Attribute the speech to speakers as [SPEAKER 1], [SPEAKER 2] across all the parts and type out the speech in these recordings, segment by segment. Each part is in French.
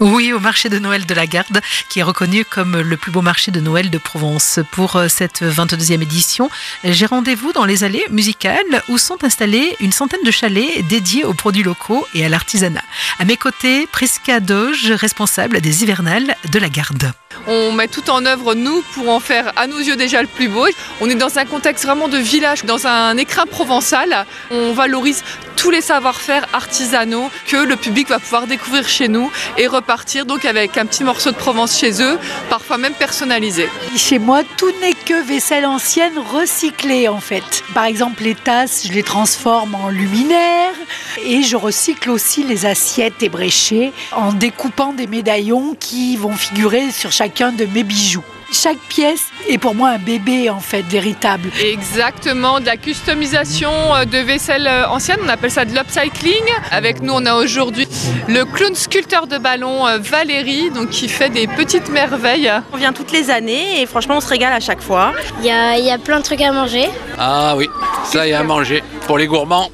[SPEAKER 1] Oui, au marché de Noël de la Garde, qui est reconnu comme le plus beau marché de Noël de Provence. Pour euh, cette 22e édition, j'ai rendez-vous dans les allées musicales où sont installés une centaine de chalets dédiés aux produits locaux et à l'artisanat. À mes côtés, Prisca Doge, responsable des hivernales de la Garde.
[SPEAKER 2] On met tout en œuvre, nous, pour en faire à nos yeux déjà le plus beau. On est dans un contexte vraiment de village, dans un écrin provençal. On valorise tous les savoir-faire artisanaux que le public va pouvoir découvrir chez nous et repartir donc avec un petit morceau de Provence chez eux, parfois même personnalisé.
[SPEAKER 3] Chez moi, tout n'est que vaisselle ancienne recyclée en fait. Par exemple, les tasses, je les transforme en luminaires et je recycle aussi les assiettes ébréchées en découpant des médaillons qui vont figurer sur chacun de mes bijoux chaque pièce est pour moi un bébé en fait véritable.
[SPEAKER 2] Exactement, de la customisation euh, de vaisselle euh, ancienne, on appelle ça de l'upcycling. Avec nous, on a aujourd'hui le clown sculpteur de ballon euh, Valérie, donc qui fait des petites merveilles.
[SPEAKER 4] On vient toutes les années et franchement, on se régale à chaque fois.
[SPEAKER 5] Il y a, il y a plein de trucs à manger.
[SPEAKER 6] Ah oui, ça y a à manger pour les gourmands.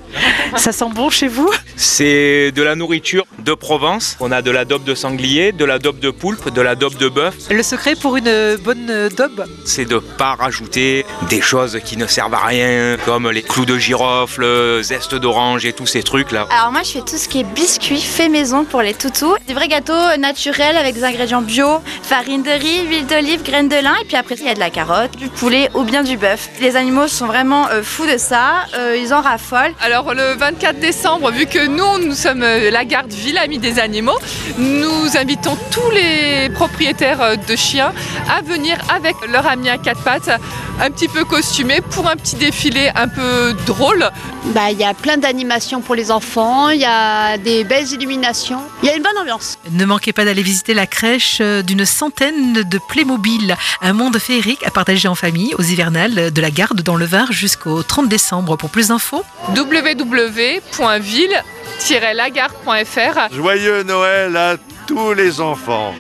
[SPEAKER 1] Ça sent bon chez vous?
[SPEAKER 7] C'est de la nourriture de Provence. On a de la dope de sanglier, de la dope de poulpe, de la dope de bœuf.
[SPEAKER 1] Le secret pour une bonne dope
[SPEAKER 7] C'est de pas rajouter des choses qui ne servent à rien, comme les clous de girofle, zeste d'orange et tous ces trucs là.
[SPEAKER 8] Alors moi je fais tout ce qui est biscuits fait maison pour les toutous. Des vrais gâteaux naturels avec des ingrédients bio, farine de riz, huile d'olive, graines de lin et puis après il y a de la carotte, du poulet ou bien du bœuf. Les animaux sont vraiment euh, fous de ça, euh, ils en raffolent.
[SPEAKER 2] Alors le 24 décembre, vu que nous, nous sommes euh, la garde ville amie des animaux, nous invitons tous les propriétaires euh, de chiens à venir avec leur ami à quatre pattes, un petit peu costumé pour un petit défilé un peu drôle.
[SPEAKER 9] Bah, il y a plein d'animations pour les enfants, il y a des belles illuminations, il y a une bonne ambiance.
[SPEAKER 1] Ne manquez pas d'aller visiter la crèche euh, d'une centaine de Playmobil, un monde féerique à partager en famille aux hivernales de la garde dans le Var jusqu'au 30 décembre. Pour plus d'infos,
[SPEAKER 2] www.ville-lagarde.fr
[SPEAKER 10] Joyeux Noël à tous les enfants